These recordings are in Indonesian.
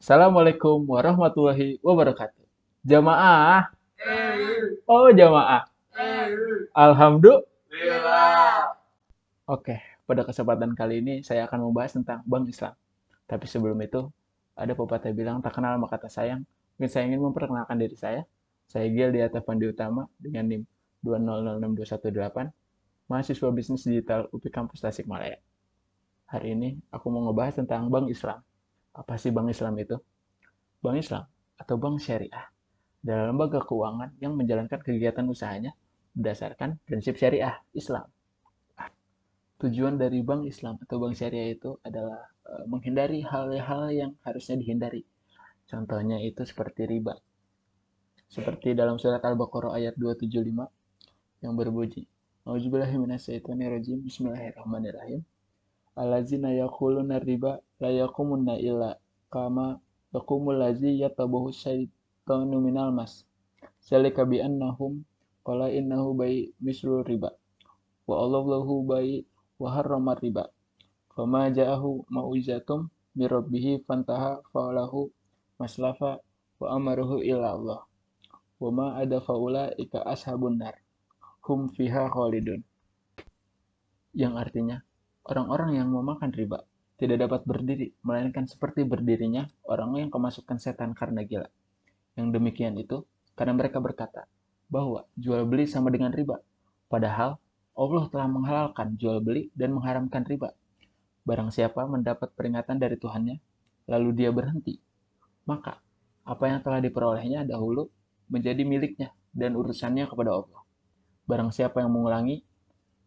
Assalamualaikum warahmatullahi wabarakatuh. Jamaah. Oh, jamaah. Alhamdulillah. Oke, pada kesempatan kali ini saya akan membahas tentang Bank Islam. Tapi sebelum itu, ada pepatah bilang tak kenal maka tak sayang. Mungkin saya ingin memperkenalkan diri saya. Saya Gil di Atafandi Utama dengan NIM 2006218, mahasiswa bisnis digital UPI Kampus Tasikmalaya. Hari ini aku mau ngebahas tentang Bank Islam. Apa sih bank Islam itu? Bank Islam atau bank syariah adalah lembaga keuangan yang menjalankan kegiatan usahanya berdasarkan prinsip syariah Islam. Tujuan dari bank Islam atau bank syariah itu adalah e, menghindari hal-hal yang harusnya dihindari. Contohnya itu seperti riba. Seperti dalam surat Al-Baqarah ayat 275 yang berbunyi, Auzubillahiminasyaitonirrajim, Bismillahirrahmanirrahim. Alazina yakuluna riba la yakumunna illa kama yakumul lazi yatabahu syaitanu minal mas. Salika bi annahum qala innahu bai mislu riba. Wa Allahu bai wa harrama riba. Fama ja'ahu mau'izatum min rabbih fantaha falahu maslafa wa amaruhu ila Allah. Wa ma ada faula ika ashabun nar. Hum fiha khalidun. Yang artinya Orang-orang yang memakan riba tidak dapat berdiri, melainkan seperti berdirinya orang yang kemasukan setan karena gila. Yang demikian itu karena mereka berkata bahwa jual beli sama dengan riba. Padahal Allah telah menghalalkan jual beli dan mengharamkan riba. Barang siapa mendapat peringatan dari Tuhannya, lalu dia berhenti, maka apa yang telah diperolehnya dahulu menjadi miliknya dan urusannya kepada Allah. Barang siapa yang mengulangi,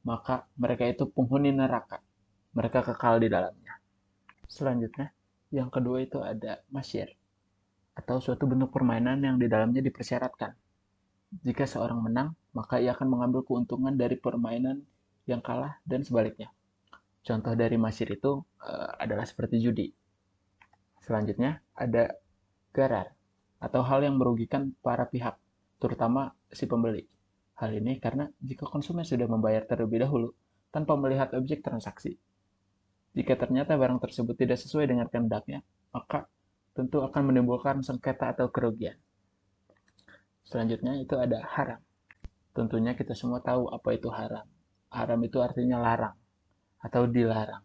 maka mereka itu penghuni neraka. Mereka kekal di dalamnya. Selanjutnya, yang kedua itu ada masyir, atau suatu bentuk permainan yang di dalamnya dipersyaratkan. Jika seorang menang, maka ia akan mengambil keuntungan dari permainan yang kalah dan sebaliknya. Contoh dari masyir itu uh, adalah seperti judi. Selanjutnya, ada garar, atau hal yang merugikan para pihak, terutama si pembeli. Hal ini karena jika konsumen sudah membayar terlebih dahulu tanpa melihat objek transaksi. Jika ternyata barang tersebut tidak sesuai dengan kehendaknya, maka tentu akan menimbulkan sengketa atau kerugian. Selanjutnya itu ada haram. Tentunya kita semua tahu apa itu haram. Haram itu artinya larang atau dilarang.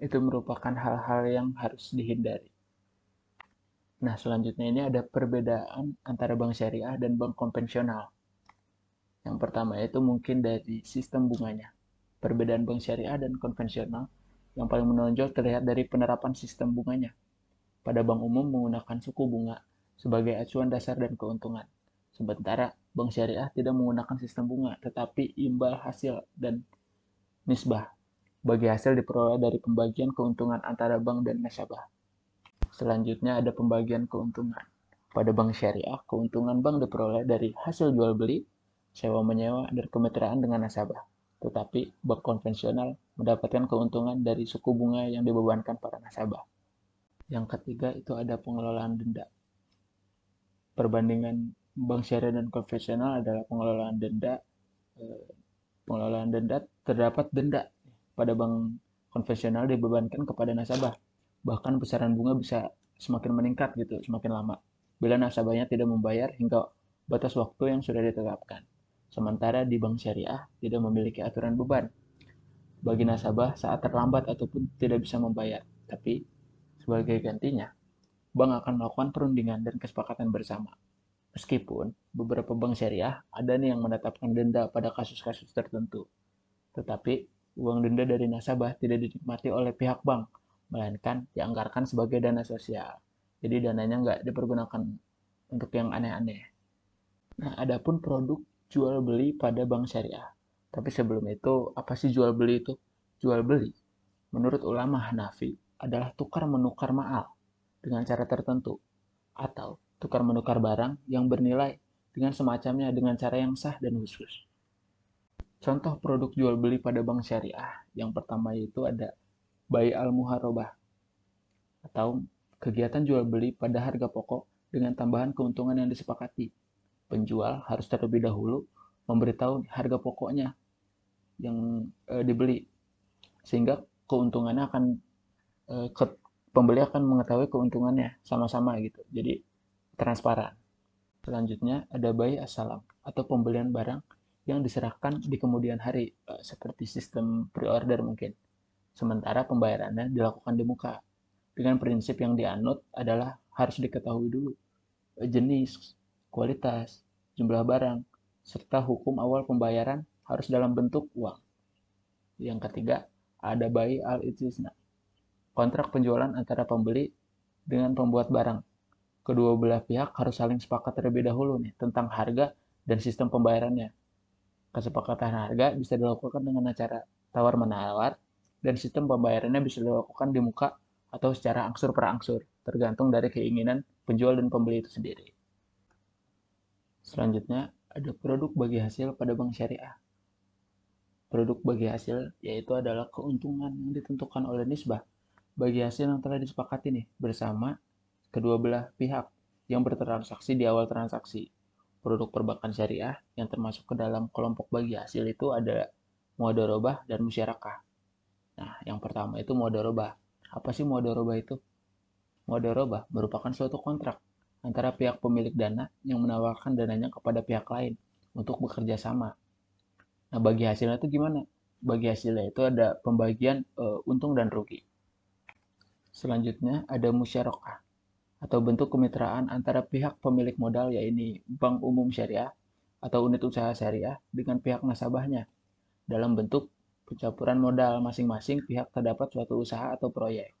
Itu merupakan hal-hal yang harus dihindari. Nah, selanjutnya ini ada perbedaan antara bank syariah dan bank konvensional. Yang pertama itu mungkin dari sistem bunganya. Perbedaan bank syariah dan konvensional yang paling menonjol terlihat dari penerapan sistem bunganya. Pada bank umum menggunakan suku bunga sebagai acuan dasar dan keuntungan. Sementara bank syariah tidak menggunakan sistem bunga, tetapi imbal hasil dan nisbah. Bagi hasil diperoleh dari pembagian keuntungan antara bank dan nasabah. Selanjutnya ada pembagian keuntungan. Pada bank syariah, keuntungan bank diperoleh dari hasil jual beli sewa menyewa, dan kemitraan dengan nasabah. Tetapi bank konvensional mendapatkan keuntungan dari suku bunga yang dibebankan para nasabah. Yang ketiga itu ada pengelolaan denda. Perbandingan bank syariah dan konvensional adalah pengelolaan denda. Eh, pengelolaan denda terdapat denda pada bank konvensional dibebankan kepada nasabah. Bahkan besaran bunga bisa semakin meningkat gitu, semakin lama. Bila nasabahnya tidak membayar hingga batas waktu yang sudah ditetapkan. Sementara di bank syariah tidak memiliki aturan beban bagi nasabah saat terlambat ataupun tidak bisa membayar. Tapi sebagai gantinya, bank akan melakukan perundingan dan kesepakatan bersama. Meskipun beberapa bank syariah ada nih yang menetapkan denda pada kasus-kasus tertentu. Tetapi uang denda dari nasabah tidak dinikmati oleh pihak bank, melainkan dianggarkan sebagai dana sosial. Jadi dananya nggak dipergunakan untuk yang aneh-aneh. Nah, adapun produk jual beli pada bank syariah. Tapi sebelum itu, apa sih jual beli itu? Jual beli, menurut ulama Hanafi, adalah tukar menukar ma'al dengan cara tertentu, atau tukar menukar barang yang bernilai dengan semacamnya dengan cara yang sah dan khusus. Contoh produk jual beli pada bank syariah yang pertama itu ada bayi al-muharobah atau kegiatan jual beli pada harga pokok dengan tambahan keuntungan yang disepakati penjual harus terlebih dahulu memberitahu harga pokoknya yang e, dibeli sehingga keuntungannya akan e, ke, pembeli akan mengetahui keuntungannya sama-sama gitu. Jadi transparan. Selanjutnya ada buy assalam atau pembelian barang yang diserahkan di kemudian hari eh, seperti sistem pre-order mungkin. Sementara pembayarannya dilakukan di muka. Dengan prinsip yang dianut adalah harus diketahui dulu jenis, kualitas, jumlah barang, serta hukum awal pembayaran harus dalam bentuk uang. Yang ketiga, ada buy al itisna kontrak penjualan antara pembeli dengan pembuat barang kedua belah pihak harus saling sepakat terlebih dahulu nih tentang harga dan sistem pembayarannya. Kesepakatan harga bisa dilakukan dengan cara tawar menawar dan sistem pembayarannya bisa dilakukan di muka atau secara angsur per angsur, tergantung dari keinginan penjual dan pembeli itu sendiri. Selanjutnya, ada produk bagi hasil pada bank syariah. Produk bagi hasil yaitu adalah keuntungan yang ditentukan oleh nisbah bagi hasil yang telah disepakati nih bersama kedua belah pihak yang bertransaksi di awal transaksi. Produk perbankan syariah yang termasuk ke dalam kelompok bagi hasil itu ada muadharabah dan musyarakah. Nah, yang pertama itu muadharabah. Apa sih muadharabah itu? Muadharabah merupakan suatu kontrak antara pihak pemilik dana yang menawarkan dananya kepada pihak lain untuk bekerja sama. Nah, bagi hasilnya itu gimana? Bagi hasilnya itu ada pembagian e, untung dan rugi. Selanjutnya ada musyarakah atau bentuk kemitraan antara pihak pemilik modal yaitu bank umum syariah atau unit usaha syariah dengan pihak nasabahnya dalam bentuk pencampuran modal masing-masing pihak terdapat suatu usaha atau proyek.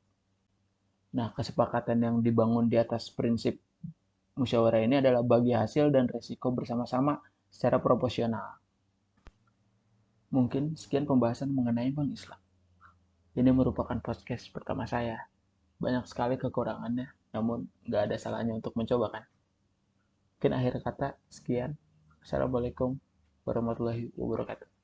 Nah, kesepakatan yang dibangun di atas prinsip musyawarah ini adalah bagi hasil dan resiko bersama-sama secara proporsional. Mungkin sekian pembahasan mengenai Bank Islam. Ini merupakan podcast pertama saya. Banyak sekali kekurangannya, namun nggak ada salahnya untuk mencoba kan mungkin akhir kata sekian assalamualaikum warahmatullahi wabarakatuh